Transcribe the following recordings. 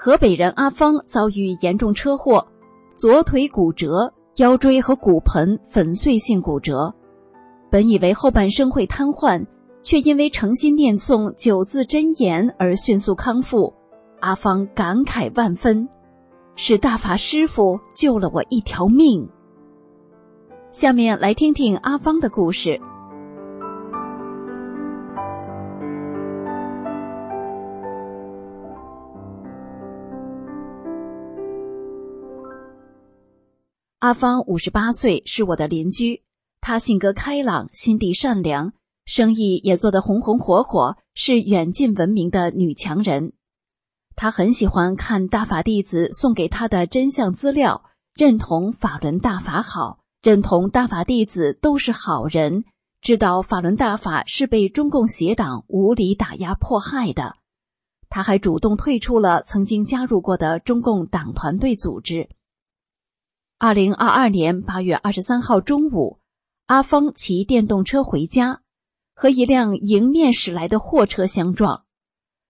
河北人阿芳遭遇严重车祸，左腿骨折，腰椎和骨盆粉碎性骨折。本以为后半生会瘫痪，却因为诚心念诵九字真言而迅速康复。阿芳感慨万分，是大法师父救了我一条命。下面来听听阿芳的故事。阿芳五十八岁，是我的邻居。她性格开朗，心地善良，生意也做得红红火火，是远近闻名的女强人。她很喜欢看大法弟子送给她的真相资料，认同法轮大法好，认同大法弟子都是好人，知道法轮大法是被中共邪党无理打压迫害的。他还主动退出了曾经加入过的中共党团队组织。二零二二年八月二十三号中午，阿芳骑电动车回家，和一辆迎面驶来的货车相撞。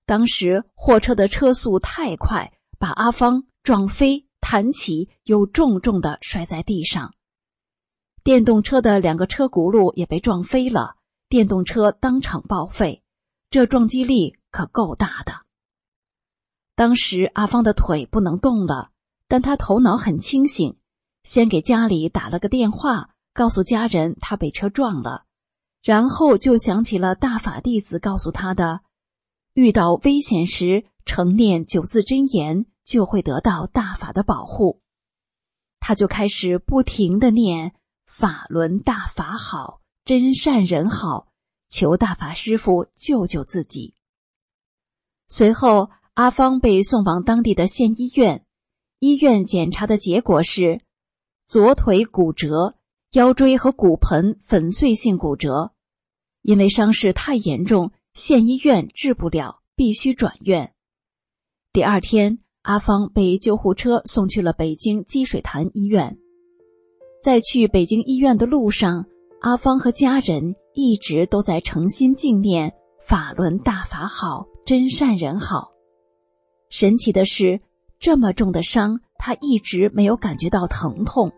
当时货车的车速太快，把阿芳撞飞、弹起，又重重的摔在地上。电动车的两个车轱辘也被撞飞了，电动车当场报废。这撞击力可够大的。当时阿芳的腿不能动了，但他头脑很清醒。先给家里打了个电话，告诉家人他被车撞了，然后就想起了大法弟子告诉他的：遇到危险时，成念九字真言，就会得到大法的保护。他就开始不停的念“法轮大法好，真善人好”，求大法师父救救自己。随后，阿芳被送往当地的县医院，医院检查的结果是。左腿骨折，腰椎和骨盆粉碎性骨折，因为伤势太严重，县医院治不了，必须转院。第二天，阿芳被救护车送去了北京积水潭医院。在去北京医院的路上，阿芳和家人一直都在诚心敬念“法轮大法好，真善人好”。神奇的是，这么重的伤，他一直没有感觉到疼痛。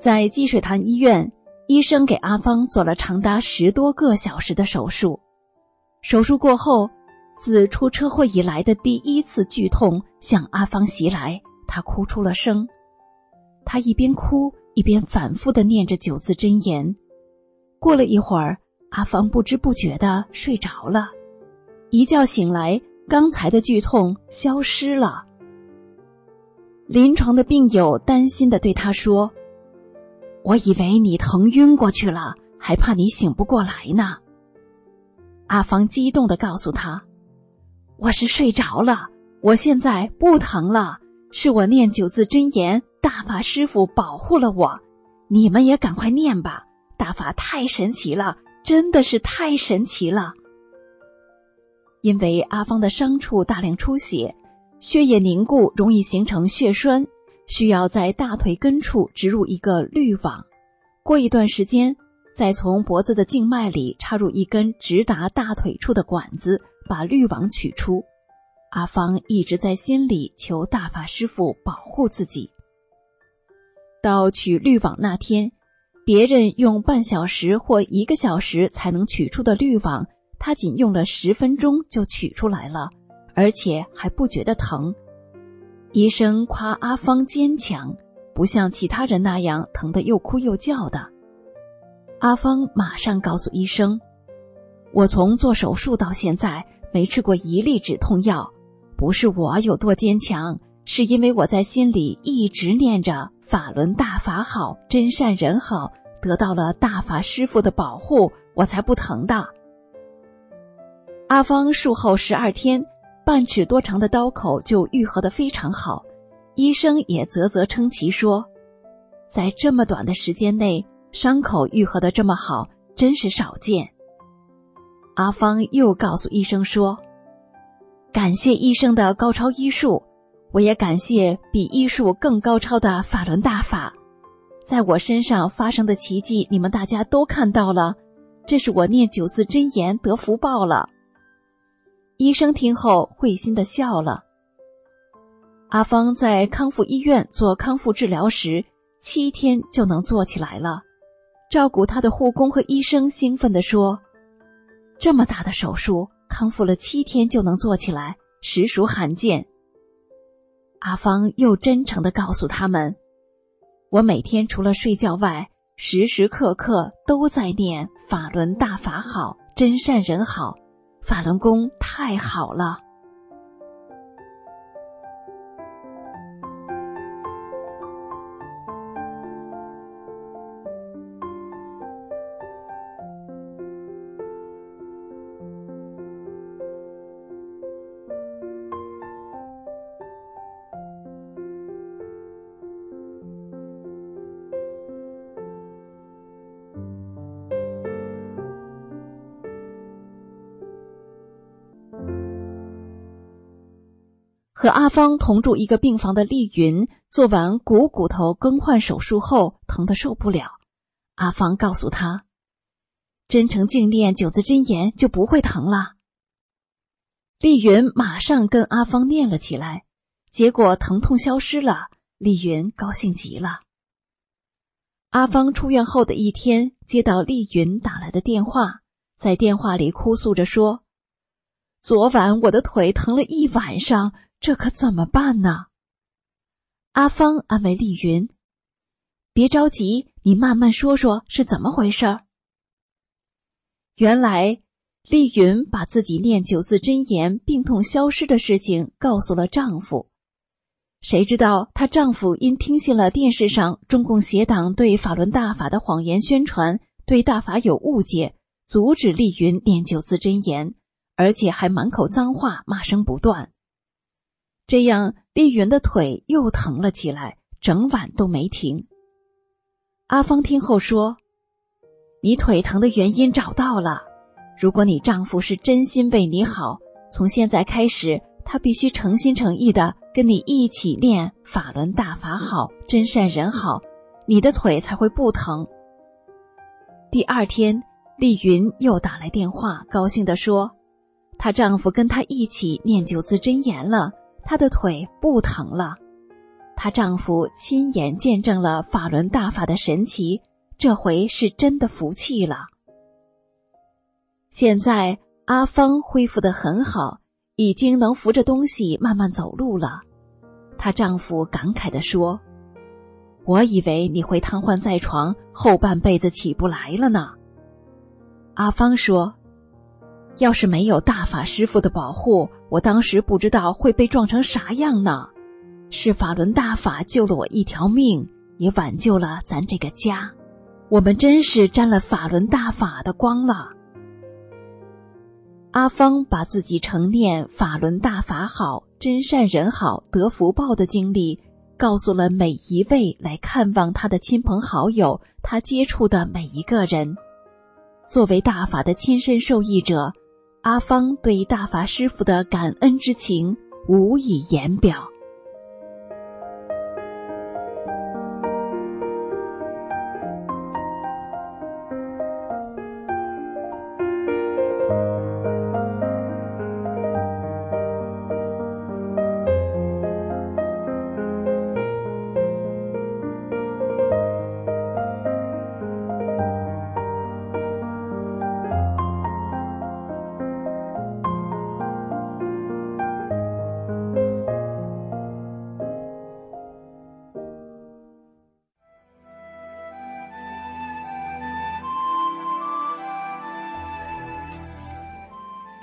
在积水潭医院，医生给阿芳做了长达十多个小时的手术。手术过后，自出车祸以来的第一次剧痛向阿芳袭来，她哭出了声。她一边哭一边反复的念着九字真言。过了一会儿，阿芳不知不觉的睡着了。一觉醒来，刚才的剧痛消失了。临床的病友担心的对他说。我以为你疼晕过去了，还怕你醒不过来呢。阿芳激动的告诉他：“我是睡着了，我现在不疼了，是我念九字真言，大法师傅保护了我。你们也赶快念吧，大法太神奇了，真的是太神奇了。因为阿芳的伤处大量出血，血液凝固，容易形成血栓，需要在大腿根处植入一个滤网。过一段时间，再从脖子的静脉里插入一根直达大腿处的管子，把滤网取出。阿芳一直在心里求大法师父保护自己。到取滤网那天，别人用半小时或一个小时才能取出的滤网，他仅用了十分钟就取出来了，而且还不觉得疼。医生夸阿芳坚强，不像其他人那样疼得又哭又叫的。阿芳马上告诉医生：“我从做手术到现在没吃过一粒止痛药，不是我有多坚强。”是因为我在心里一直念着“法轮大法好，真善人好”，得到了大法师父的保护，我才不疼的。阿芳术后十二天，半尺多长的刀口就愈合的非常好，医生也啧啧称奇说，在这么短的时间内，伤口愈合的这么好，真是少见。阿芳又告诉医生说：“感谢医生的高超医术。”我也感谢比医术更高超的法轮大法，在我身上发生的奇迹，你们大家都看到了。这是我念九字真言得福报了。医生听后会心的笑了。阿芳在康复医院做康复治疗时，七天就能做起来了。照顾他的护工和医生兴奋地说：“这么大的手术，康复了七天就能做起来，实属罕见。”阿芳又真诚的告诉他们：“我每天除了睡觉外，时时刻刻都在念法轮大法好，真善人好，法轮功太好了。”和阿芳同住一个病房的丽云做完股骨头更换手术后，疼得受不了。阿芳告诉他：“真诚静念九字真言就不会疼了。”丽云马上跟阿芳念了起来，结果疼痛消失了。丽云高兴极了。阿芳出院后的一天，接到丽云打来的电话，在电话里哭诉着说：“昨晚我的腿疼了一晚上。”这可怎么办呢？阿芳安慰丽云：“别着急，你慢慢说说是怎么回事。”原来，丽云把自己念九字真言病痛消失的事情告诉了丈夫。谁知道她丈夫因听信了电视上中共邪党对法轮大法的谎言宣传，对大法有误解，阻止丽云念九字真言，而且还满口脏话，骂声不断。这样，丽云的腿又疼了起来，整晚都没停。阿芳听后说：“你腿疼的原因找到了。如果你丈夫是真心为你好，从现在开始，他必须诚心诚意的跟你一起念法轮大法好，真善人好，你的腿才会不疼。”第二天，丽云又打来电话，高兴的说：“她丈夫跟她一起念九字真言了。”她的腿不疼了，她丈夫亲眼见证了法轮大法的神奇，这回是真的服气了。现在阿芳恢复的很好，已经能扶着东西慢慢走路了。她丈夫感慨的说：“我以为你会瘫痪在床，后半辈子起不来了呢。”阿芳说。要是没有大法师傅的保护，我当时不知道会被撞成啥样呢。是法轮大法救了我一条命，也挽救了咱这个家。我们真是沾了法轮大法的光了。阿芳把自己成念法轮大法好、真善人好、得福报的经历，告诉了每一位来看望他的亲朋好友，他接触的每一个人。作为大法的亲身受益者，阿芳对大法师傅的感恩之情无以言表。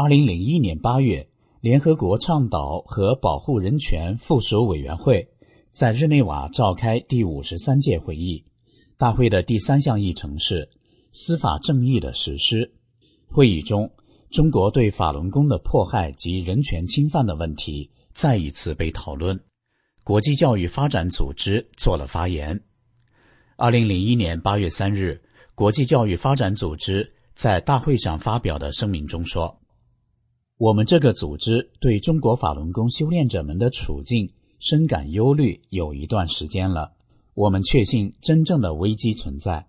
二零零一年八月，联合国倡导和保护人权附属委员会在日内瓦召开第五十三届会议。大会的第三项议程是司法正义的实施。会议中，中国对法轮功的迫害及人权侵犯的问题再一次被讨论。国际教育发展组织做了发言。二零零一年八月三日，国际教育发展组织在大会上发表的声明中说。我们这个组织对中国法轮功修炼者们的处境深感忧虑，有一段时间了。我们确信真正的危机存在。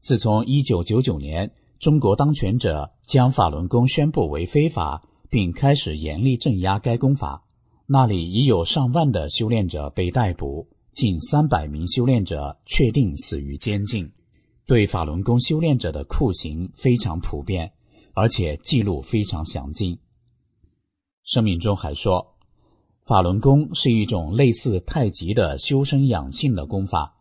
自从1999年中国当权者将法轮功宣布为非法，并开始严厉镇压该功法，那里已有上万的修炼者被逮捕，近三百名修炼者确定死于监禁。对法轮功修炼者的酷刑非常普遍，而且记录非常详尽。声明中还说，法轮功是一种类似太极的修身养性的功法。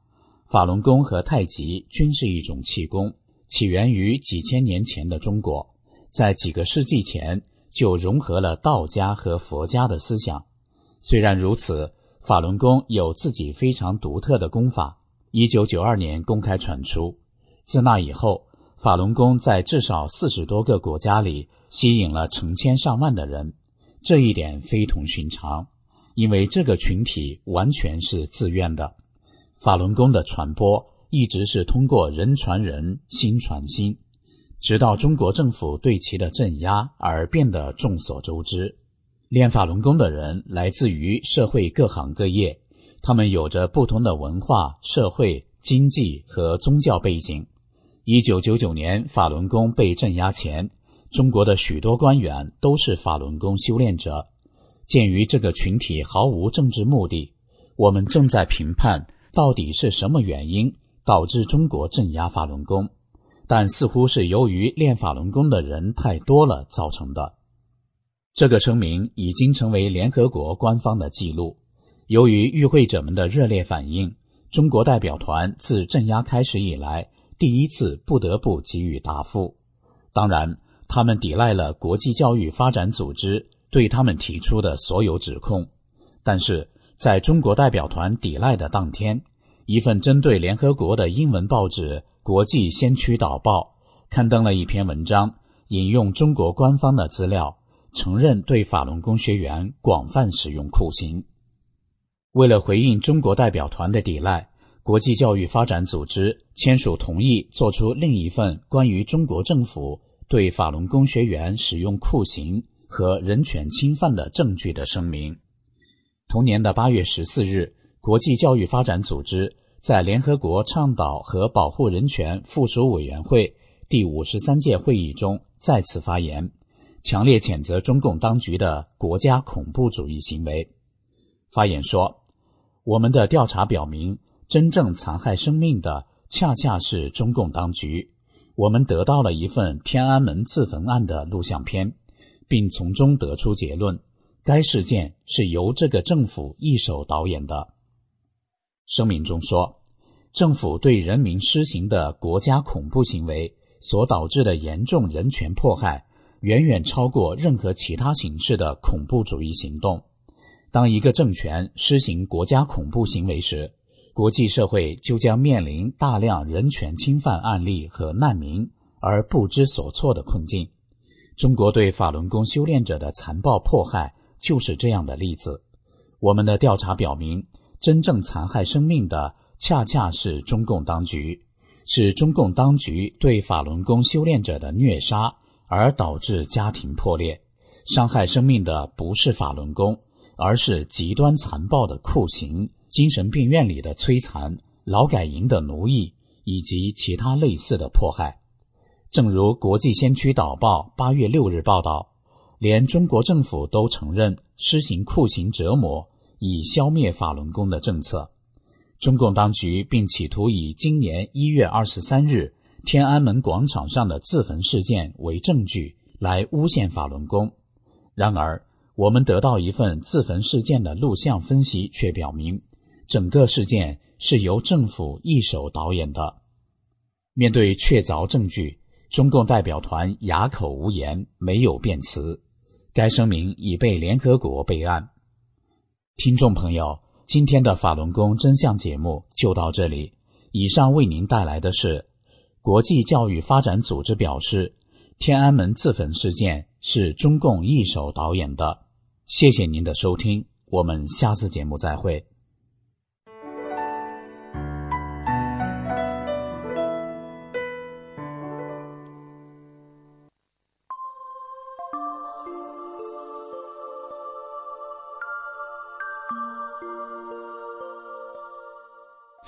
法轮功和太极均是一种气功，起源于几千年前的中国，在几个世纪前就融合了道家和佛家的思想。虽然如此，法轮功有自己非常独特的功法。一九九二年公开传出，自那以后，法轮功在至少四十多个国家里吸引了成千上万的人。这一点非同寻常，因为这个群体完全是自愿的。法轮功的传播一直是通过人传人、心传心，直到中国政府对其的镇压而变得众所周知。练法轮功的人来自于社会各行各业，他们有着不同的文化、社会、经济和宗教背景。一九九九年法轮功被镇压前。中国的许多官员都是法轮功修炼者。鉴于这个群体毫无政治目的，我们正在评判到底是什么原因导致中国镇压法轮功，但似乎是由于练法轮功的人太多了造成的。这个声明已经成为联合国官方的记录。由于与会者们的热烈反应，中国代表团自镇压开始以来第一次不得不给予答复。当然。他们抵赖了国际教育发展组织对他们提出的所有指控，但是在中国代表团抵赖的当天，一份针对联合国的英文报纸《国际先驱导报》刊登了一篇文章，引用中国官方的资料，承认对法轮功学员广泛使用酷刑。为了回应中国代表团的抵赖，国际教育发展组织签署同意，做出另一份关于中国政府。对法轮功学员使用酷刑和人权侵犯的证据的声明。同年的八月十四日，国际教育发展组织在联合国倡导和保护人权附属委员会第五十三届会议中再次发言，强烈谴责中共当局的国家恐怖主义行为。发言说：“我们的调查表明，真正残害生命的恰恰是中共当局。”我们得到了一份天安门自焚案的录像片，并从中得出结论：该事件是由这个政府一手导演的。声明中说，政府对人民施行的国家恐怖行为所导致的严重人权迫害，远远超过任何其他形式的恐怖主义行动。当一个政权施行国家恐怖行为时，国际社会就将面临大量人权侵犯案例和难民而不知所措的困境。中国对法轮功修炼者的残暴迫害就是这样的例子。我们的调查表明，真正残害生命的恰恰是中共当局，是中共当局对法轮功修炼者的虐杀而导致家庭破裂。伤害生命的不是法轮功。而是极端残暴的酷刑、精神病院里的摧残、劳改营的奴役以及其他类似的迫害。正如国际先驱导报八月六日报道，连中国政府都承认施行酷刑折磨以消灭法轮功的政策。中共当局并企图以今年一月二十三日天安门广场上的自焚事件为证据来诬陷法轮功。然而。我们得到一份自焚事件的录像分析，却表明整个事件是由政府一手导演的。面对确凿证据，中共代表团哑口无言，没有辩词。该声明已被联合国备案。听众朋友，今天的法轮功真相节目就到这里。以上为您带来的是国际教育发展组织表示，天安门自焚事件是中共一手导演的。谢谢您的收听，我们下次节目再会。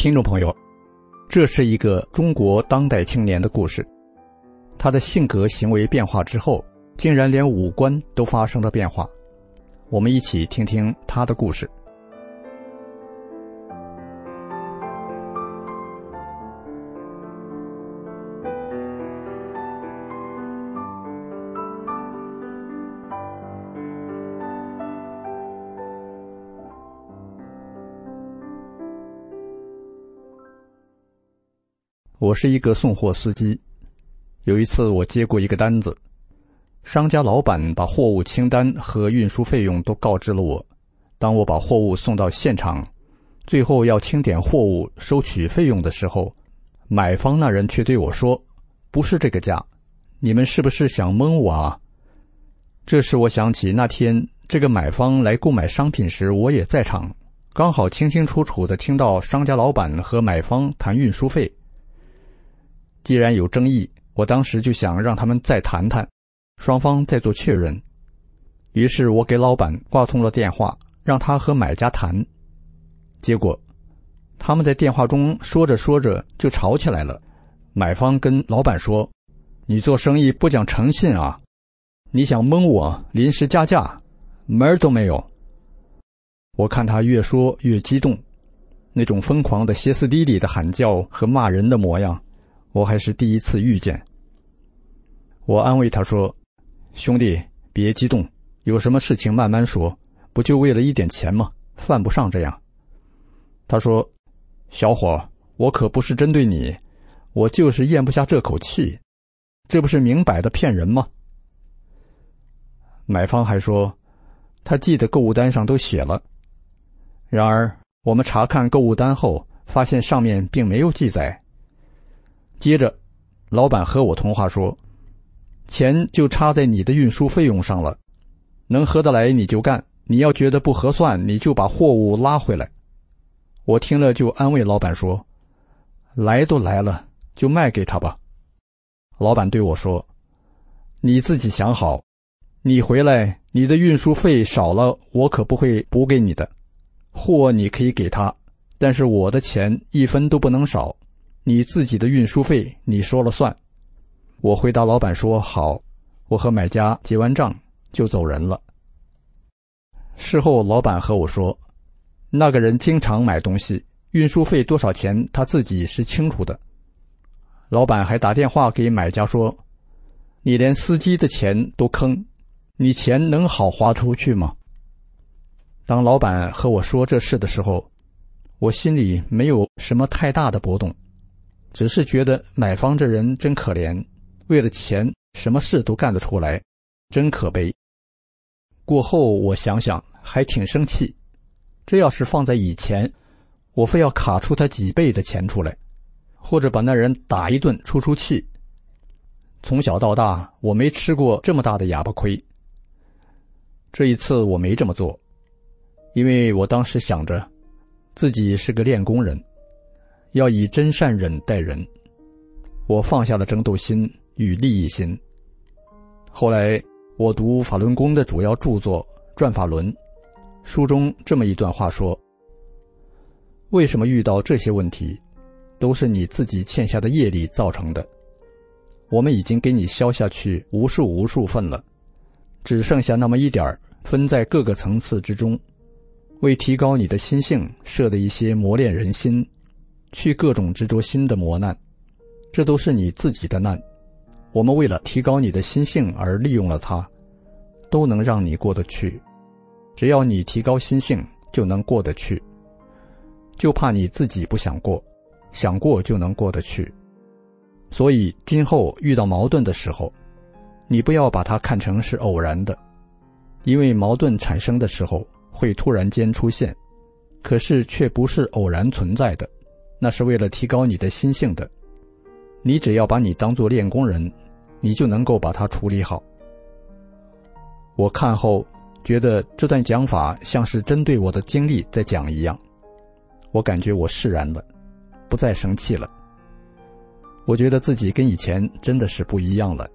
听众朋友，这是一个中国当代青年的故事。他的性格行为变化之后，竟然连五官都发生了变化。我们一起听听他的故事。我是一个送货司机。有一次，我接过一个单子，商家老板把货物清单和运输费用都告知了我。当我把货物送到现场，最后要清点货物、收取费用的时候，买方那人却对我说：“不是这个价，你们是不是想蒙我啊？”这时，我想起那天这个买方来购买商品时，我也在场，刚好清清楚楚的听到商家老板和买方谈运输费。既然有争议，我当时就想让他们再谈谈，双方再做确认。于是我给老板挂通了电话，让他和买家谈。结果，他们在电话中说着说着就吵起来了。买方跟老板说：“你做生意不讲诚信啊！你想蒙我临时加价，门儿都没有。”我看他越说越激动，那种疯狂的歇斯底里的喊叫和骂人的模样。我还是第一次遇见。我安慰他说：“兄弟，别激动，有什么事情慢慢说，不就为了一点钱吗？犯不上这样。”他说：“小伙，我可不是针对你，我就是咽不下这口气，这不是明摆的骗人吗？”买方还说，他记得购物单上都写了，然而我们查看购物单后，发现上面并没有记载。接着，老板和我通话说：“钱就差在你的运输费用上了，能合得来你就干，你要觉得不合算，你就把货物拉回来。”我听了就安慰老板说：“来都来了，就卖给他吧。老板对我说：“你自己想好，你回来你的运输费少了，我可不会补给你的。货你可以给他，但是我的钱一分都不能少。你自己的运输费你说了算。”我回答老板说：“好。”我和买家结完账就走人了。事后，老板和我说：“那个人经常买东西，运输费多少钱他自己是清楚的。”老板还打电话给买家说：“你连司机的钱都坑，你钱能好花出去吗？”当老板和我说这事的时候，我心里没有什么太大的波动，只是觉得买方这人真可怜，为了钱。什么事都干得出来，真可悲。过后我想想，还挺生气。这要是放在以前，我非要卡出他几倍的钱出来，或者把那人打一顿出出气。从小到大，我没吃过这么大的哑巴亏。这一次我没这么做，因为我当时想着，自己是个练功人，要以真善忍待人。我放下了争斗心。与利益心。后来我读法轮功的主要著作《转法轮》，书中这么一段话说：“为什么遇到这些问题，都是你自己欠下的业力造成的？我们已经给你消下去无数无数份了，只剩下那么一点儿分在各个层次之中，为提高你的心性设的一些磨练人心、去各种执着心的磨难，这都是你自己的难。”我们为了提高你的心性而利用了它，都能让你过得去。只要你提高心性，就能过得去。就怕你自己不想过，想过就能过得去。所以今后遇到矛盾的时候，你不要把它看成是偶然的，因为矛盾产生的时候会突然间出现，可是却不是偶然存在的，那是为了提高你的心性的。你只要把你当做练功人，你就能够把它处理好。我看后觉得这段讲法像是针对我的经历在讲一样，我感觉我释然了，不再生气了。我觉得自己跟以前真的是不一样了。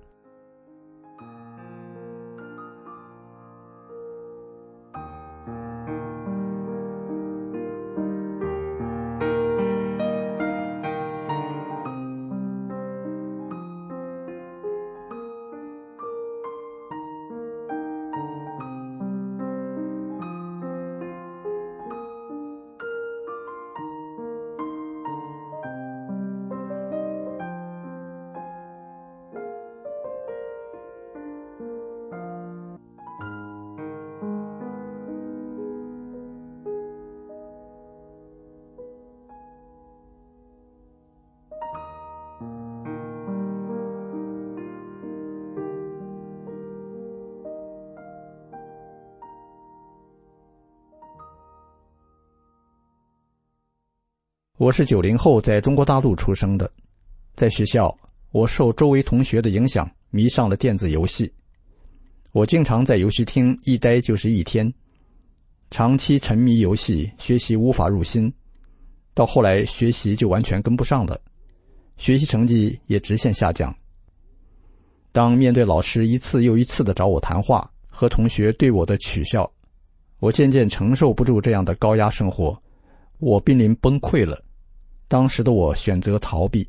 我是九零后，在中国大陆出生的，在学校，我受周围同学的影响，迷上了电子游戏。我经常在游戏厅一待就是一天，长期沉迷游戏，学习无法入心，到后来学习就完全跟不上了，学习成绩也直线下降。当面对老师一次又一次的找我谈话，和同学对我的取笑，我渐渐承受不住这样的高压生活，我濒临崩溃了。当时的我选择逃避，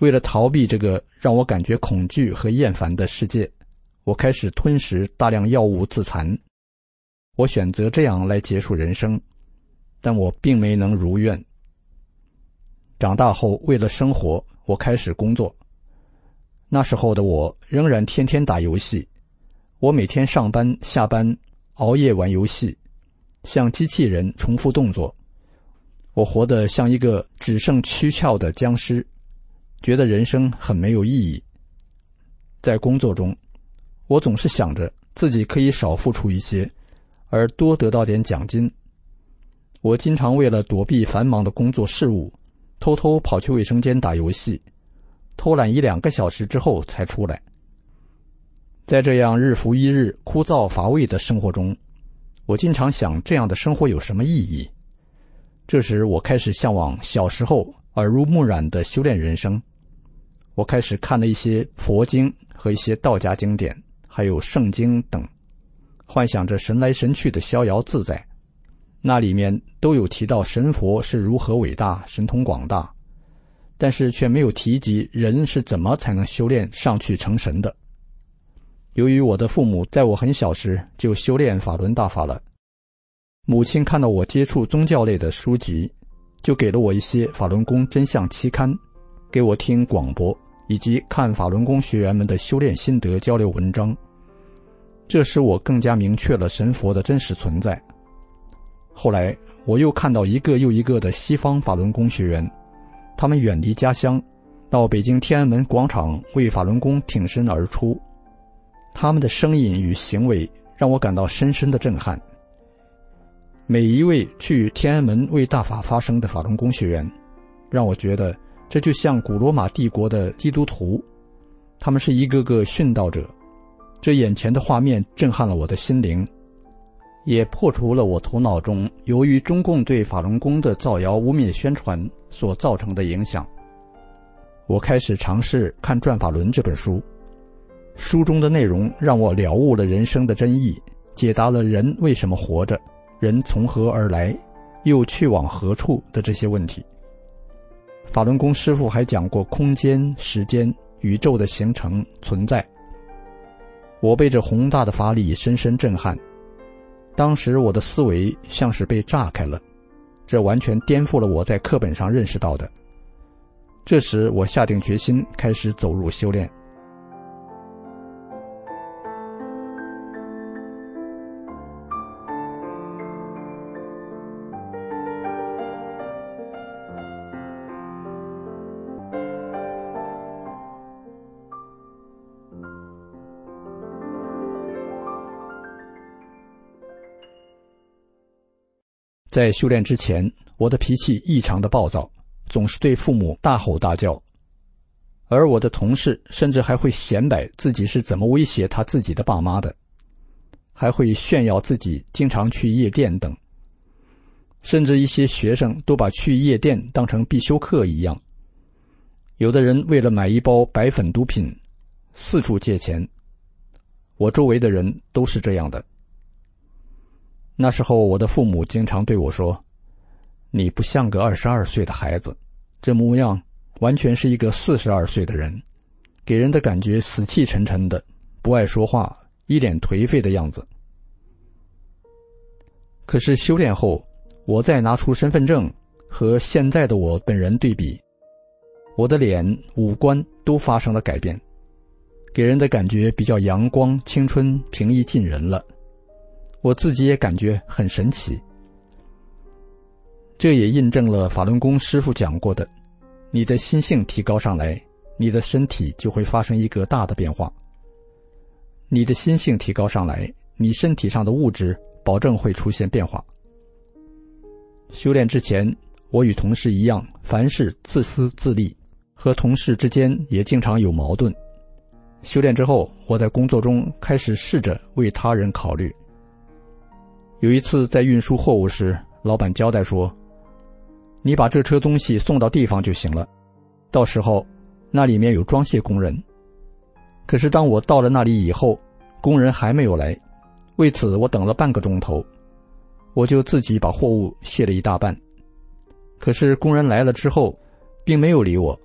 为了逃避这个让我感觉恐惧和厌烦的世界，我开始吞食大量药物自残。我选择这样来结束人生，但我并没能如愿。长大后，为了生活，我开始工作。那时候的我仍然天天打游戏，我每天上班下班熬夜玩游戏，像机器人重复动作。我活得像一个只剩躯壳的僵尸，觉得人生很没有意义。在工作中，我总是想着自己可以少付出一些，而多得到点奖金。我经常为了躲避繁忙的工作事务，偷偷跑去卫生间打游戏，偷懒一两个小时之后才出来。在这样日复一日枯燥乏味的生活中，我经常想：这样的生活有什么意义？这时，我开始向往小时候耳濡目染的修炼人生。我开始看了一些佛经和一些道家经典，还有圣经等，幻想着神来神去的逍遥自在。那里面都有提到神佛是如何伟大、神通广大，但是却没有提及人是怎么才能修炼上去成神的。由于我的父母在我很小时就修炼法轮大法了，母亲看到我接触宗教类的书籍，就给了我一些法轮功真相期刊，给我听广播。以及看法轮功学员们的修炼心得交流文章，这使我更加明确了神佛的真实存在。后来，我又看到一个又一个的西方法轮功学员，他们远离家乡，到北京天安门广场为法轮功挺身而出，他们的声音与行为让我感到深深的震撼。每一位去天安门为大法发声的法轮功学员，让我觉得。这就像古罗马帝国的基督徒，他们是一个个殉道者。这眼前的画面震撼了我的心灵，也破除了我头脑中由于中共对法轮功的造谣污蔑宣传所造成的影响。我开始尝试看《转法轮》这本书，书中的内容让我了悟了人生的真意，解答了人为什么活着、人从何而来、又去往何处的这些问题。法轮功师傅还讲过空间、时间、宇宙的形成、存在。我被这宏大的法理深深震撼，当时我的思维像是被炸开了，这完全颠覆了我在课本上认识到的。这时，我下定决心开始走入修炼。在修炼之前，我的脾气异常的暴躁，总是对父母大吼大叫，而我的同事甚至还会显摆自己是怎么威胁他自己的爸妈的，还会炫耀自己经常去夜店等，甚至一些学生都把去夜店当成必修课一样。有的人为了买一包白粉毒品，四处借钱。我周围的人都是这样的。那时候，我的父母经常对我说：“你不像个二十二岁的孩子，这模样完全是一个四十二岁的人，给人的感觉死气沉沉的，不爱说话，一脸颓废的样子。”可是修炼后，我再拿出身份证和现在的我本人对比，我的脸、五官都发生了改变，给人的感觉比较阳光、青春、平易近人了。我自己也感觉很神奇，这也印证了法轮功师傅讲过的：你的心性提高上来，你的身体就会发生一个大的变化。你的心性提高上来，你身体上的物质保证会出现变化。修炼之前，我与同事一样，凡事自私自利，和同事之间也经常有矛盾。修炼之后，我在工作中开始试着为他人考虑。有一次在运输货物时，老板交代说：“你把这车东西送到地方就行了，到时候那里面有装卸工人。”可是当我到了那里以后，工人还没有来，为此我等了半个钟头，我就自己把货物卸了一大半。可是工人来了之后，并没有理我，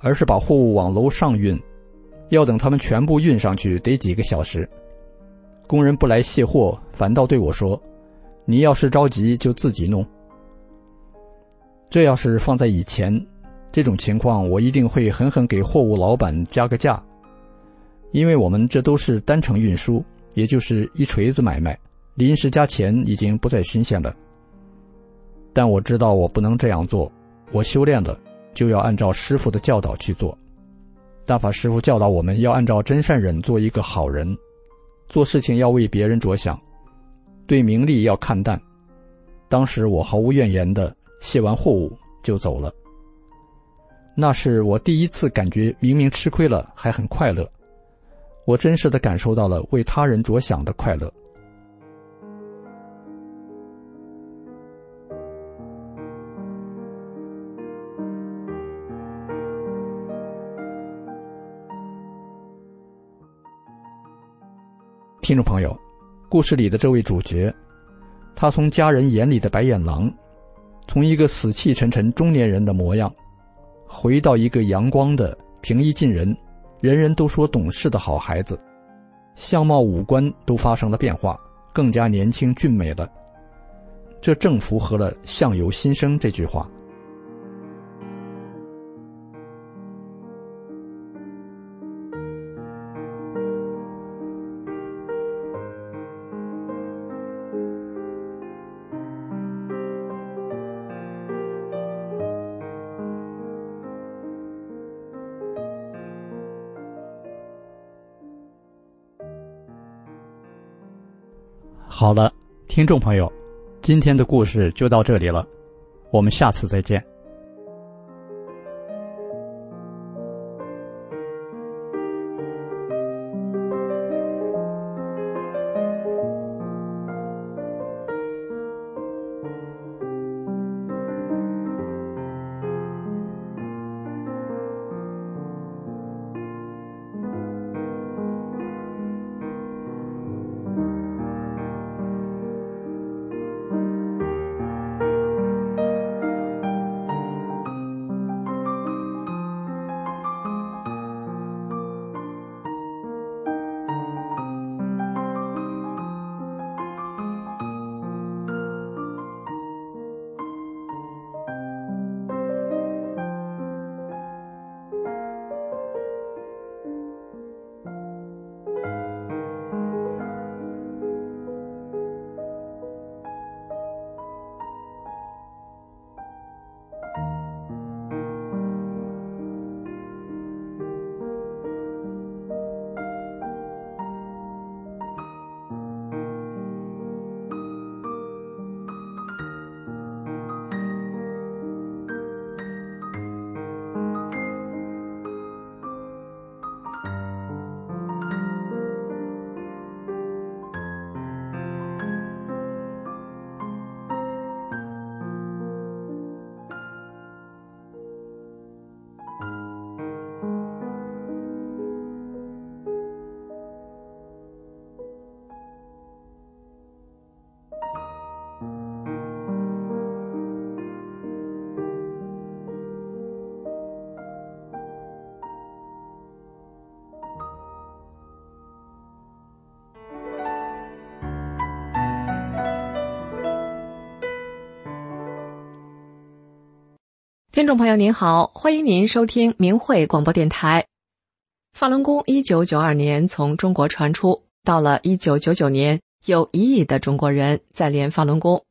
而是把货物往楼上运，要等他们全部运上去得几个小时。工人不来卸货，反倒对我说。你要是着急，就自己弄。这要是放在以前，这种情况我一定会狠狠给货物老板加个价，因为我们这都是单程运输，也就是一锤子买卖，临时加钱已经不再新鲜了。但我知道我不能这样做，我修炼了，就要按照师傅的教导去做。大法师傅教导我们要按照真善忍做一个好人，做事情要为别人着想。对名利要看淡。当时我毫无怨言的卸完货物就走了。那是我第一次感觉明明吃亏了还很快乐我真实的感受到了为他人着想的快乐。听众朋友故事里的这位主角，他从家人眼里的白眼狼，从一个死气沉沉中年人的模样，回到一个阳光的平易近人、人人都说懂事的好孩子，相貌五官都发生了变化，更加年轻俊美了。这正符合了“相由心生”这句话。好了，听众朋友，今天的故事就到这里了，我们下次再见。听众朋友您好，欢迎您收听明慧广播电台。法轮功一九九二年从中国传出，到了一九九九年，有一亿的中国人在练法轮功。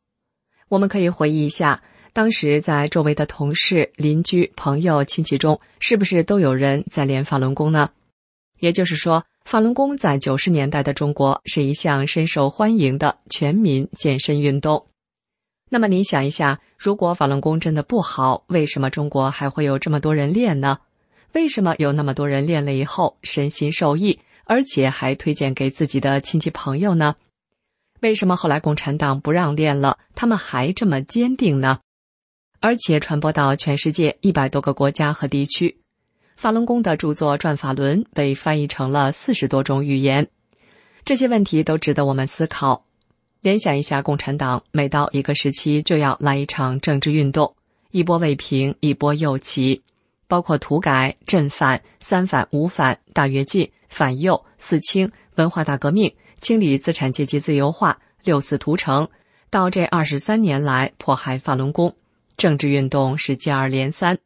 我们可以回忆一下，当时在周围的同事、邻居、朋友、亲戚中，是不是都有人在练法轮功呢？也就是说，法轮功在九十年代的中国是一项深受欢迎的全民健身运动。那么你想一下，如果法轮功真的不好，为什么中国还会有这么多人练呢？为什么有那么多人练了以后身心受益，而且还推荐给自己的亲戚朋友呢？为什么后来共产党不让练了，他们还这么坚定呢？而且传播到全世界一百多个国家和地区，法轮功的著作《转法轮》被翻译成了四十多种语言，这些问题都值得我们思考。联想一下，共产党每到一个时期就要来一场政治运动，一波未平，一波又起，包括土改、镇反、三反、五反、大跃进、反右、四清、文化大革命、清理资产阶级自由化、六四屠城，到这二十三年来迫害法轮功，政治运动是接二连三。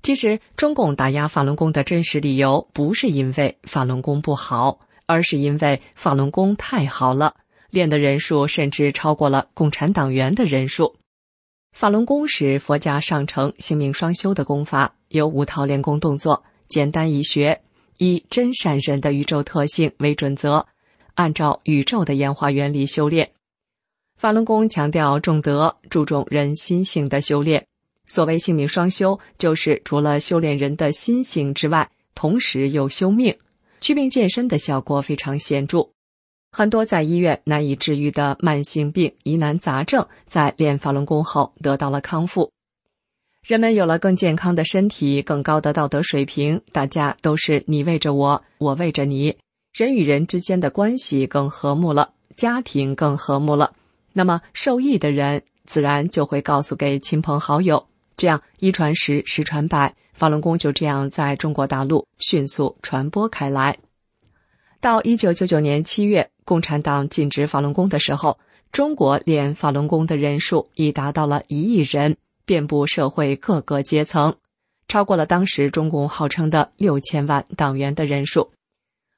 其实，中共打压法轮功的真实理由不是因为法轮功不好，而是因为法轮功太好了。练的人数甚至超过了共产党员的人数。法轮功是佛家上乘性命双修的功法，有五套练功动作，简单易学，以真善人的宇宙特性为准则，按照宇宙的演化原理修炼。法轮功强调重德，注重人心性的修炼。所谓性命双修，就是除了修炼人的心性之外，同时又修命，祛病健身的效果非常显著。很多在医院难以治愈的慢性病、疑难杂症，在练法轮功后得到了康复。人们有了更健康的身体、更高的道德水平，大家都是你为着我，我为着你，人与人之间的关系更和睦了，家庭更和睦了，那么受益的人自然就会告诉给亲朋好友，这样一传十，十传百，法轮功就这样在中国大陆迅速传播开来。到一九九九年七月，共产党禁止法轮功的时候，中国练法轮功的人数已达到了一亿人，遍布社会各个阶层，超过了当时中共号称的六千万党员的人数。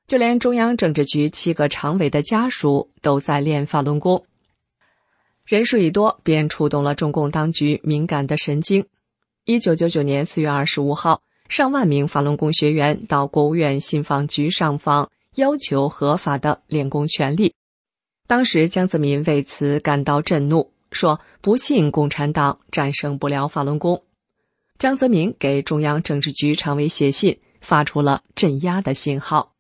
就连中央政治局七个常委的家属都在练法轮功，人数一多，便触动了中共当局敏感的神经。一九九九年四月二十五号，上万名法轮功学员到国务院信访局上访，要求合法的练功权利。当时江泽民为此感到震怒，说：“不信共产党战胜不了法轮功。”江泽民给中央政治局常委写信，发出了镇压的信号。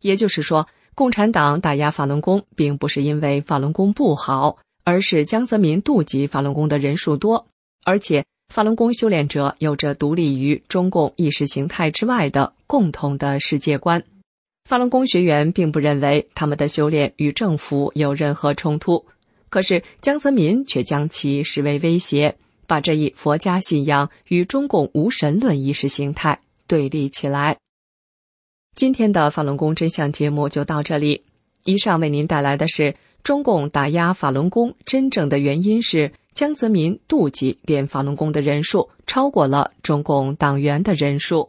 也就是说，共产党打压法轮功，并不是因为法轮功不好，而是江泽民妒忌法轮功的人数多，而且法轮功修炼者有着独立于中共意识形态之外的共同的世界观。法轮功学员并不认为他们的修炼与政府有任何冲突，可是江泽民却将其视为威胁，把这一佛家信仰与中共无神论意识形态对立起来。今天的法轮功真相节目就到这里。以上为您带来的是中共打压法轮功真正的原因是江泽民妒忌练法轮功的人数超过了中共党员的人数。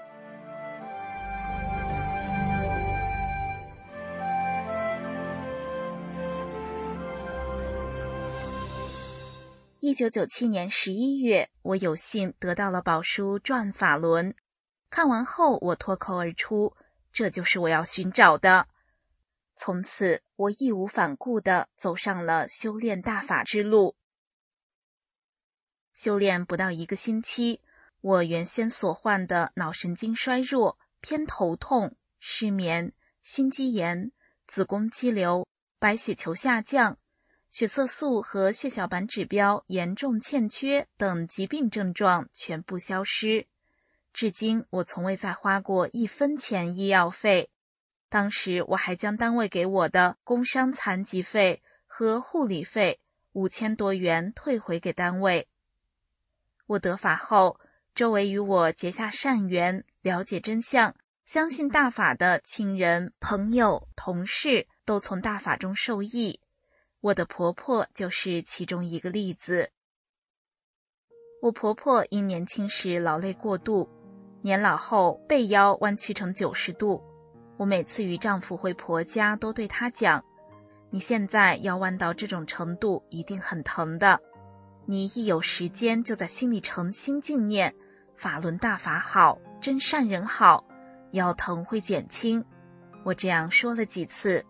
一九九七年十一月，我有幸得到了宝书《转法轮》，看完后我脱口而出：“这就是我要寻找的。”从此，我义无反顾地走上了修炼大法之路。修炼不到一个星期，我原先所患的脑神经衰弱、偏头痛、失眠、心肌炎、子宫肌瘤、白血球下降。血色素和血小板指标严重欠缺等疾病症状全部消失，至今我从未再花过一分钱医药费。当时我还将单位给我的工伤残疾费和护理费五千多元退回给单位。我得法后，周围与我结下善缘、了解真相、相信大法的亲人、朋友、同事都从大法中受益。我的婆婆就是其中一个例子。我婆婆因年轻时劳累过度，年老后背腰弯曲成九十度。我每次与丈夫回婆家，都对她讲：“你现在腰弯到这种程度，一定很疼的。你一有时间，就在心里诚心静念‘法轮大法好，真善人好’，腰疼会减轻。”我这样说了几次。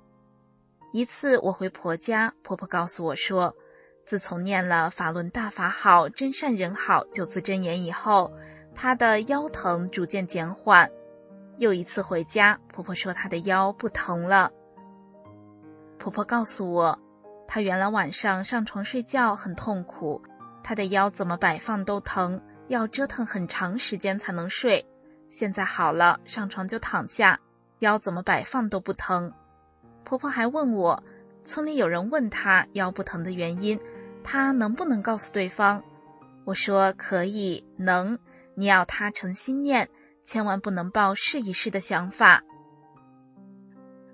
一次我回婆家，婆婆告诉我说，自从念了“法轮大法好，真善人好”九字真言以后，她的腰疼逐渐减缓。又一次回家，婆婆说她的腰不疼了。婆婆告诉我，她原来晚上上床睡觉很痛苦，她的腰怎么摆放都疼，要折腾很长时间才能睡。现在好了，上床就躺下，腰怎么摆放都不疼。婆婆还问我，村里有人问她腰不疼的原因，她能不能告诉对方？我说可以，能。你要她诚心念，千万不能抱试一试的想法。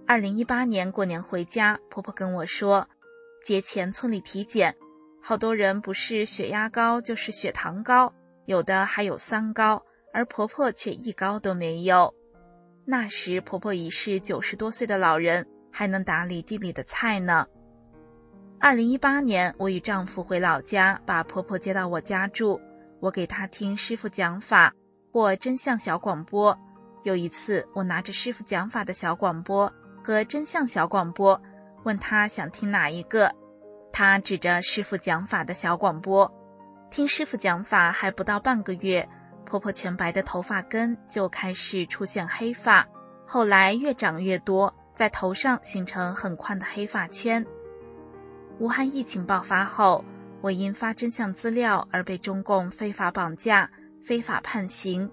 二零一八年过年回家，婆婆跟我说，节前村里体检，好多人不是血压高就是血糖高，有的还有三高，而婆婆却一高都没有。那时婆婆已是九十多岁的老人。还能打理地里的菜呢。二零一八年，我与丈夫回老家，把婆婆接到我家住。我给她听师傅讲法，或真相小广播。有一次，我拿着师傅讲法的小广播和真相小广播，问她想听哪一个，她指着师傅讲法的小广播。听师傅讲法还不到半个月，婆婆全白的头发根就开始出现黑发，后来越长越多，在头上形成很宽的黑发圈。武汉疫情爆发后，我因发真相资料而被中共非法绑架、非法判刑。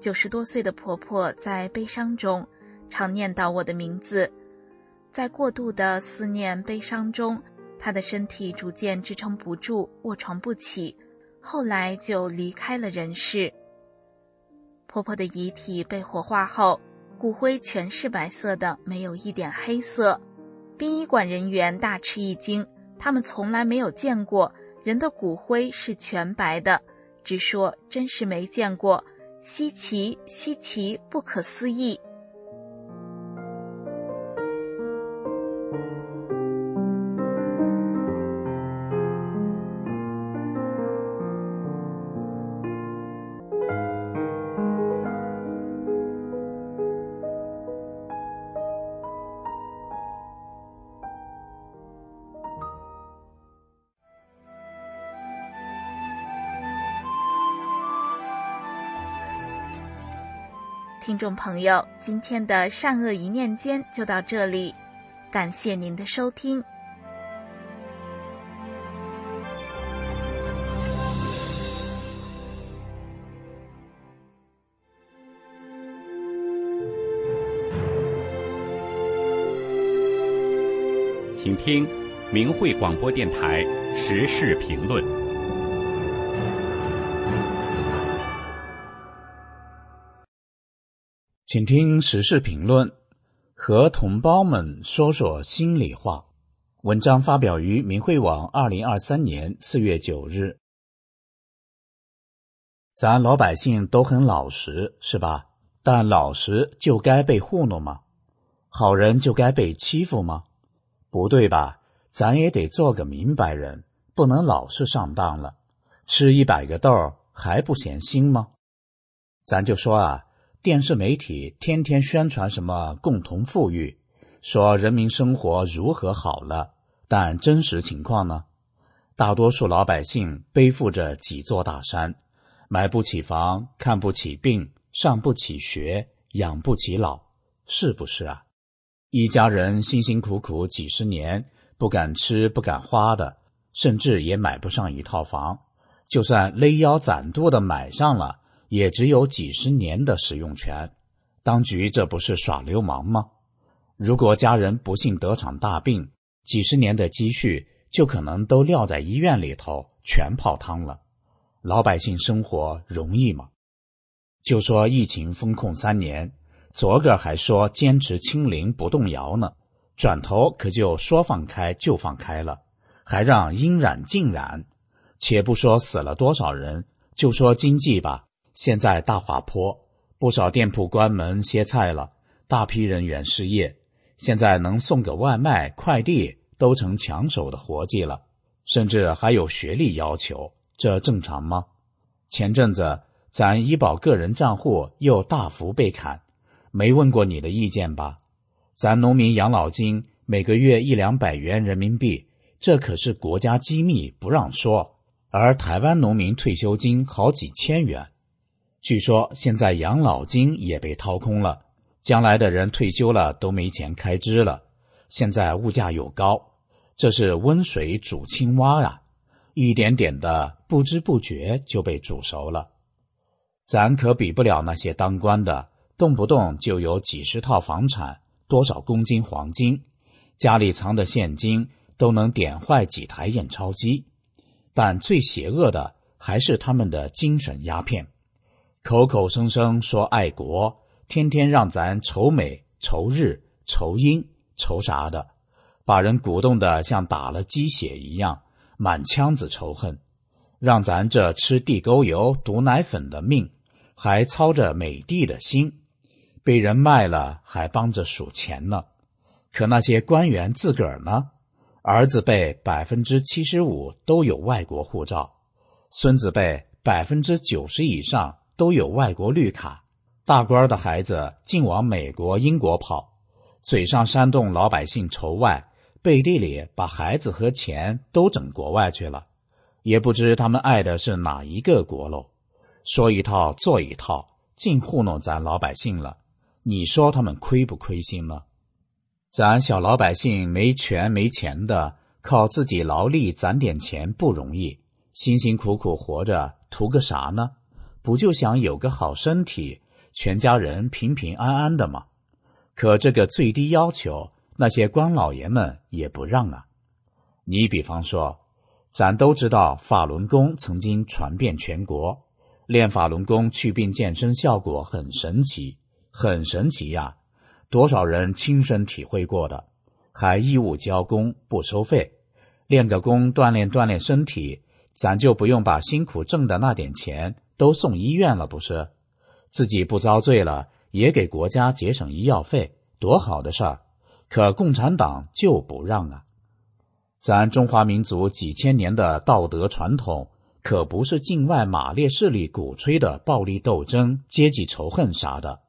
九十多岁的婆婆在悲伤中常念叨我的名字，在过度的思念悲伤中，她的身体逐渐支撑不住，卧床不起，后来就离开了人世。婆婆的遗体被火化后，骨灰全是白色的，没有一点黑色。殡仪馆人员大吃一惊。他们从来没有见过人的骨灰是全白的，只说真是没见过，稀奇稀奇，不可思议。听众朋友，今天的善恶一念间就到这里，感谢您的收听。请听明慧广播电台时事评论。请听时事评论，和同胞们说说心里话。文章发表于明慧网，二零二三年四月九日。咱老百姓都很老实，是吧？但老实就该被糊弄吗？好人就该被欺负吗？不对吧？咱也得做个明白人，不能老是上当了。吃一百个豆还不嫌腥吗？咱就说啊。电视媒体天天宣传什么共同富裕，说人民生活如何好了，但真实情况呢？大多数老百姓背负着几座大山，买不起房，看不起病，上不起学，养不起老，是不是啊？一家人辛辛苦苦几十年，不敢吃不敢花的，甚至也买不上一套房，就算勒腰攒肚的买上了。也只有几十年的使用权，当局这不是耍流氓吗？如果家人不幸得场大病，几十年的积蓄就可能都撂在医院里头，全泡汤了。老百姓生活容易吗？就说疫情封控三年，昨个还说坚持清零不动摇呢，转头可就说放开就放开了，还让应染尽染。且不说死了多少人，就说经济吧。现在大滑坡，不少店铺关门歇菜了，大批人员失业。现在能送个外卖、快递都成抢手的活计了，甚至还有学历要求，这正常吗？前阵子咱医保个人账户又大幅被砍，没问过你的意见吧？咱农民养老金每个月一两百元人民币，这可是国家机密，不让说。而台湾农民退休金好几千元。据说现在养老金也被掏空了，将来的人退休了都没钱开支了。现在物价又高，这是温水煮青蛙啊！一点点的，不知不觉就被煮熟了。咱可比不了那些当官的，动不动就有几十套房产、多少公斤黄金，家里藏的现金都能点坏几台验钞机。但最邪恶的还是他们的精神鸦片。口口声声说爱国，天天让咱仇美、仇日、仇英、仇啥的，把人鼓动的像打了鸡血一样，满腔子仇恨，让咱这吃地沟油、毒奶粉的命，还操着美帝的心，被人卖了还帮着数钱呢。可那些官员自个儿呢？儿子辈百分之七十五都有外国护照，孙子辈百分之九十以上。都有外国绿卡，大官的孩子竟往美国、英国跑，嘴上煽动老百姓仇外，背地里把孩子和钱都整国外去了，也不知他们爱的是哪一个国喽。说一套做一套，净糊弄咱老百姓了。你说他们亏不亏心呢？咱小老百姓没权没钱的，靠自己劳力攒点钱不容易，辛辛苦苦活着图个啥呢？不就想有个好身体，全家人平平安安的吗？可这个最低要求，那些官老爷们也不让啊。你比方说，咱都知道法轮功曾经传遍全国。练法轮功祛病健身效果很神奇，很神奇呀！多少人亲身体会过的，还义务交功不收费，练个功锻炼锻炼身体，咱就不用把辛苦挣的那点钱都送医院了，不是？自己不遭罪了，也给国家节省医药费，多好的事儿！可共产党就不让啊！咱中华民族几千年的道德传统。可不是境外马列势力鼓吹的暴力斗争、阶级仇恨啥的。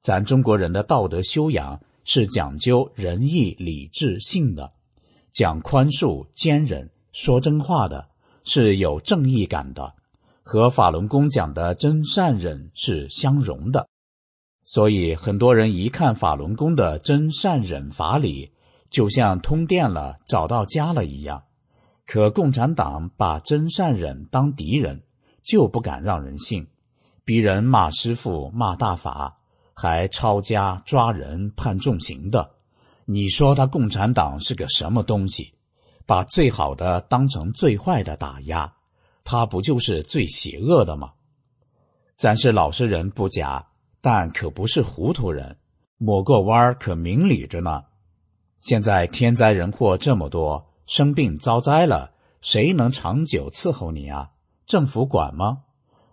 咱中国人的道德修养是讲究仁义礼智信的，讲宽恕坚忍、说真话的，是有正义感的，和法轮功讲的真善忍是相融的。所以很多人一看法轮功的真善忍法理，就像通电了、找到家了一样。可共产党把真善忍当敌人，就不敢让人信，逼人骂师傅、骂大法，还抄家、抓人、判重刑的。你说他共产党是个什么东西？把最好的当成最坏的打压，他不就是最邪恶的吗？咱是老实人不假，但可不是糊涂人，抹过弯儿可明理着呢。现在天灾人祸这么多。生病遭灾了，谁能长久伺候你啊？政府管吗？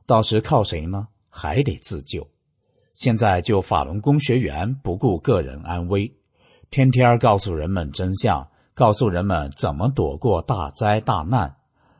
到时靠谁呢？还得自救。现在就法轮功学员不顾个人安危，天天告诉人们真相，告诉人们怎么躲过大灾大难，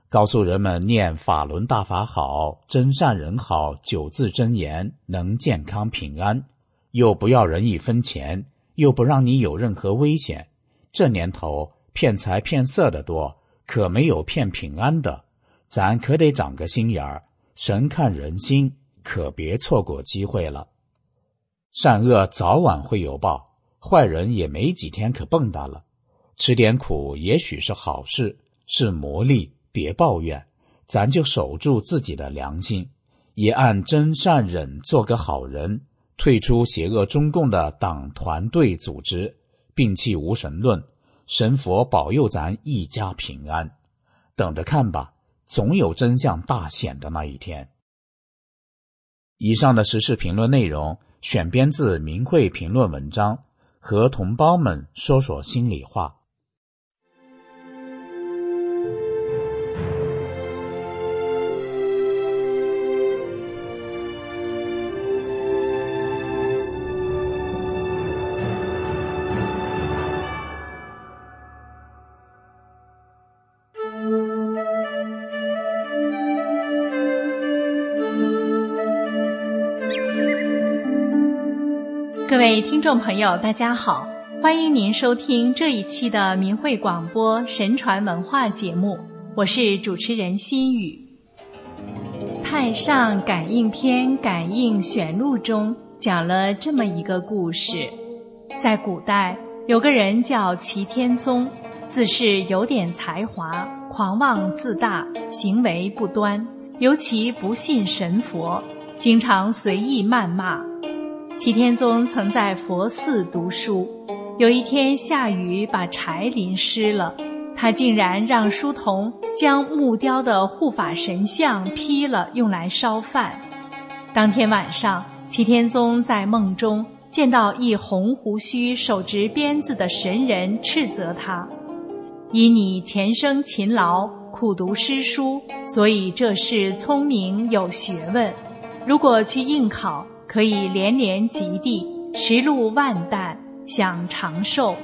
告诉人们念法轮大法好，真善人好九字真言能健康平安，又不要人一分钱，又不让你有任何危险。这年头。骗财骗色的多，可没有骗平安的。咱可得长个心眼儿，神看人心，可别错过机会了。善恶早晚会有报，坏人也没几天可蹦跶了。吃点苦也许是好事，是磨砺，别抱怨。咱就守住自己的良心，也按真善忍做个好人，退出邪恶中共的党团队组织，摒弃无神论。神佛保佑咱一家平安，等着看吧，总有真相大显的那一天。以上的时事评论内容选编自明慧评论文章，和同胞们说说心里话。听众朋友，大家好，欢迎您收听这一期的明慧广播神传文化节目，我是主持人心雨。《太上感应篇》感应选录中讲了这么一个故事：在古代，有个人叫齐天宗，自是有点才华，狂妄自大，行为不端，尤其不信神佛，经常随意谩骂。齐天宗曾在佛寺读书，有一天下雨把柴淋湿了，他竟然让书童将木雕的护法神像劈了，用来烧饭。当天晚上，齐天宗在梦中见到一红胡须、手执鞭子的神人，斥责他：“以你前生勤劳苦读诗书，所以这是聪明有学问。如果去应考。”可以连连及第，食禄万担，享长寿。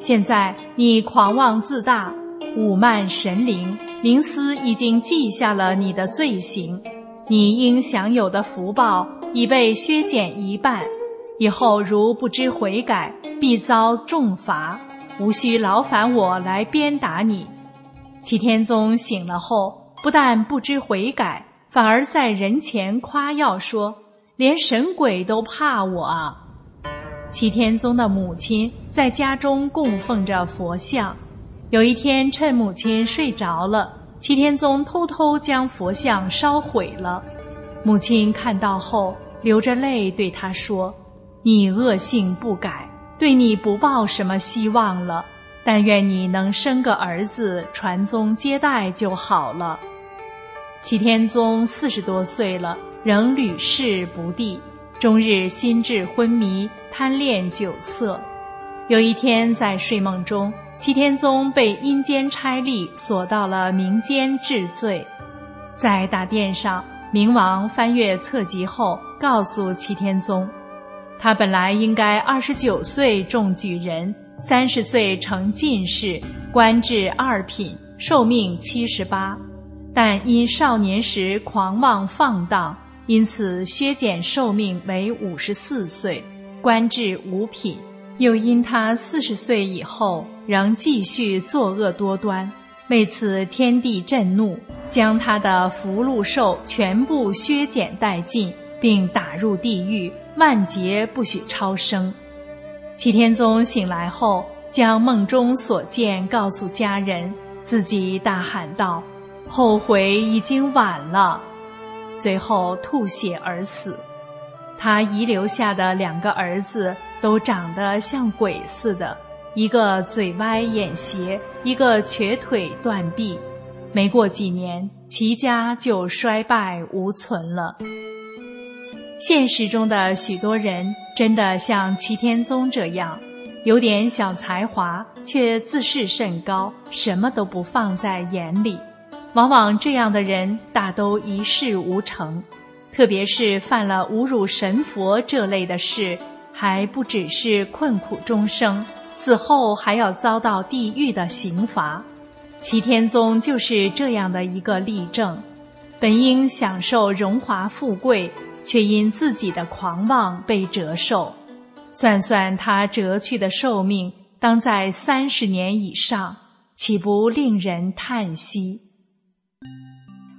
现在你狂妄自大，侮慢神灵，冥司已经记下了你的罪行。你应享有的福报已被削减一半，以后如不知悔改，必遭重罚，无需劳烦我来鞭打你。”齐天宗醒了后，不但不知悔改，反而在人前夸耀说：“连神鬼都怕我啊！”齐天宗的母亲在家中供奉着佛像，有一天趁母亲睡着了，齐天宗偷偷将佛像烧毁了。母亲看到后，流着泪对他说：“你恶性不改，对你不抱什么希望了。但愿你能生个儿子，传宗接代就好了。”齐天宗四十多岁了，仍屡试不第。终日心智昏迷，贪恋酒色。有一天在睡梦中，齐天宗被阴间差吏锁到了冥间治罪。在大殿上，冥王翻阅册籍后，告诉齐天宗，他本来应该二十九岁中举人，三十岁成进士，官至二品，寿命七十八，但因少年时狂妄放荡。因此，削减寿命为五十四岁，官至五品。又因他四十岁以后仍继续作恶多端，为此天地震怒，将他的福禄寿全部削减殆尽，并打入地狱，万劫不许超生。齐天宗醒来后，将梦中所见告诉家人，自己大喊道：“后悔已经晚了。”随后吐血而死，他遗留下的两个儿子都长得像鬼似的，一个嘴歪眼斜，一个瘸腿断臂。没过几年，齐家就衰败无存了。现实中的许多人真的像齐天宗这样，有点小才华，却自视甚高，什么都不放在眼里。往往这样的人大都一事无成，特别是犯了侮辱神佛这类的事，还不只是困苦终生，死后还要遭到地狱的刑罚。齐天宗就是这样的一个例证，本应享受荣华富贵，却因自己的狂妄被折寿。算算他折去的寿命，当在三十年以上，岂不令人叹息？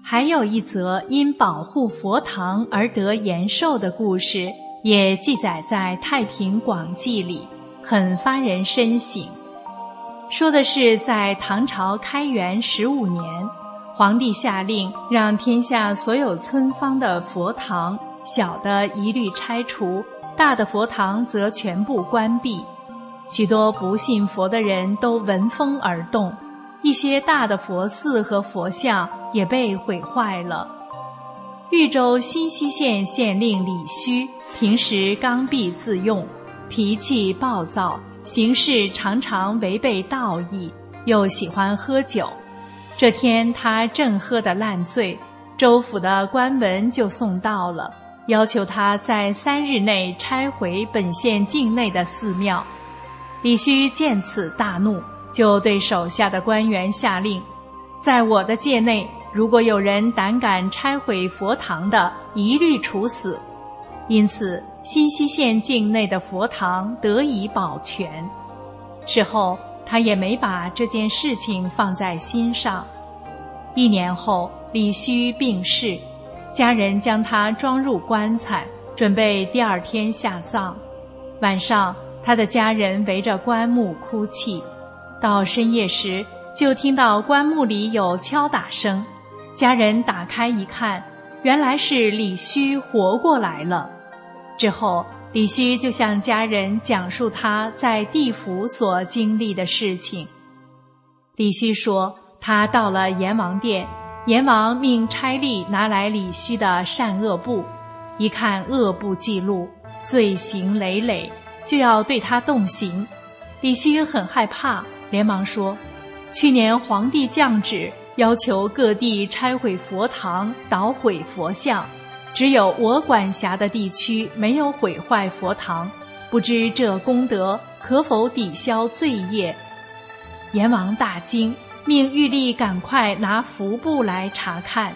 还有一则因保护佛堂而得延寿的故事，也记载在《太平广记》里，很发人深省。说的是在唐朝开元十五年，皇帝下令让天下所有村坊的佛堂，小的一律拆除，大的佛堂则全部关闭。许多不信佛的人都闻风而动。一些大的佛寺和佛像也被毁坏了。豫州新溪县县令李须平时刚愎自用，脾气暴躁，行事常常违背道义，又喜欢喝酒。这天他正喝得烂醉，州府的官文就送到了，要求他在三日内拆毁本县境内的寺庙。李须见此大怒。就对手下的官员下令，在我的界内，如果有人胆敢拆毁佛堂的，一律处死。因此，新溪县境内的佛堂得以保全。事后，他也没把这件事情放在心上。一年后，李须病逝，家人将他装入棺材，准备第二天下葬。晚上，他的家人围着棺木哭泣。到深夜时，就听到棺木里有敲打声。家人打开一看，原来是李须活过来了。之后，李须就向家人讲述他在地府所经历的事情。李须说，他到了阎王殿，阎王命差吏拿来李须的善恶簿，一看恶簿记录，罪行累累，就要对他动刑。李须很害怕。连忙说：“去年皇帝降旨，要求各地拆毁佛堂、捣毁佛像，只有我管辖的地区没有毁坏佛堂，不知这功德可否抵消罪业？”阎王大惊，命玉帝赶快拿符布来查看。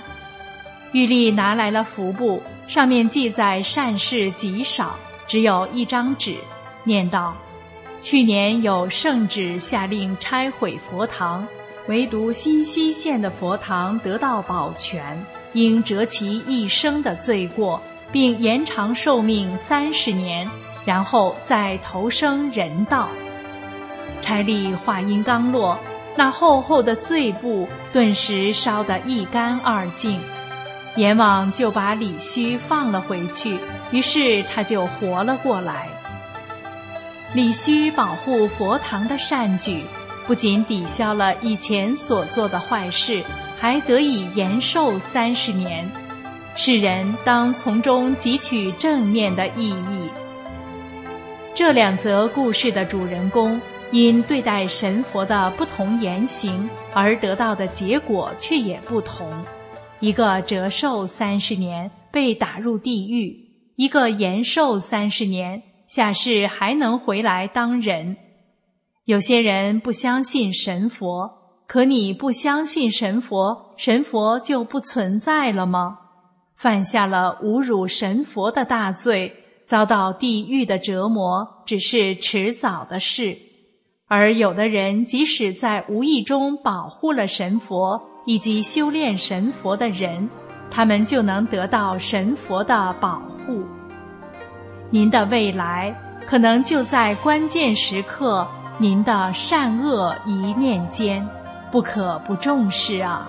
玉丽拿来了符布，上面记载善事极少，只有一张纸，念道：“去年有圣旨下令拆毁佛堂，唯独新溪县的佛堂得到保全，应折其一生的罪过，并延长寿命三十年，然后再投生人道。”差吏话音刚落，那厚厚的罪布顿时烧得一干二净。阎王就把李须放了回去，于是他就活了过来。李须保护佛堂的善举，不仅抵消了以前所做的坏事，还得以延寿三十年。世人当从中汲取正面的意义。这两则故事的主人公，因对待神佛的不同言行，而得到的结果却也不同。一个折寿三十年被打入地狱，一个延寿三十年下世还能回来当人。有些人不相信神佛，可你不相信神佛，神佛就不存在了吗？犯下了侮辱神佛的大罪，遭到地狱的折磨只是迟早的事。而有的人即使在无意中保护了神佛。以及修炼神佛的人，他们就能得到神佛的保护。您的未来可能就在关键时刻，您的善恶一念间，不可不重视啊！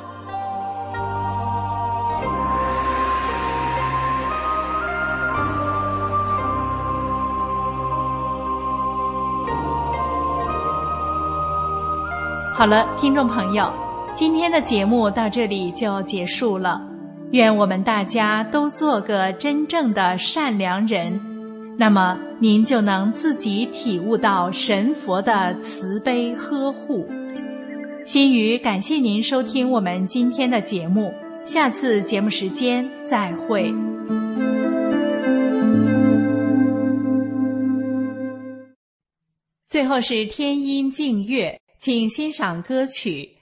好了，听众朋友。今天的节目到这里就结束了，愿我们大家都做个真正的善良人，那么您就能自己体悟到神佛的慈悲呵护。心语感谢您收听我们今天的节目，下次节目时间再会。最后是天音静月，请欣赏歌曲。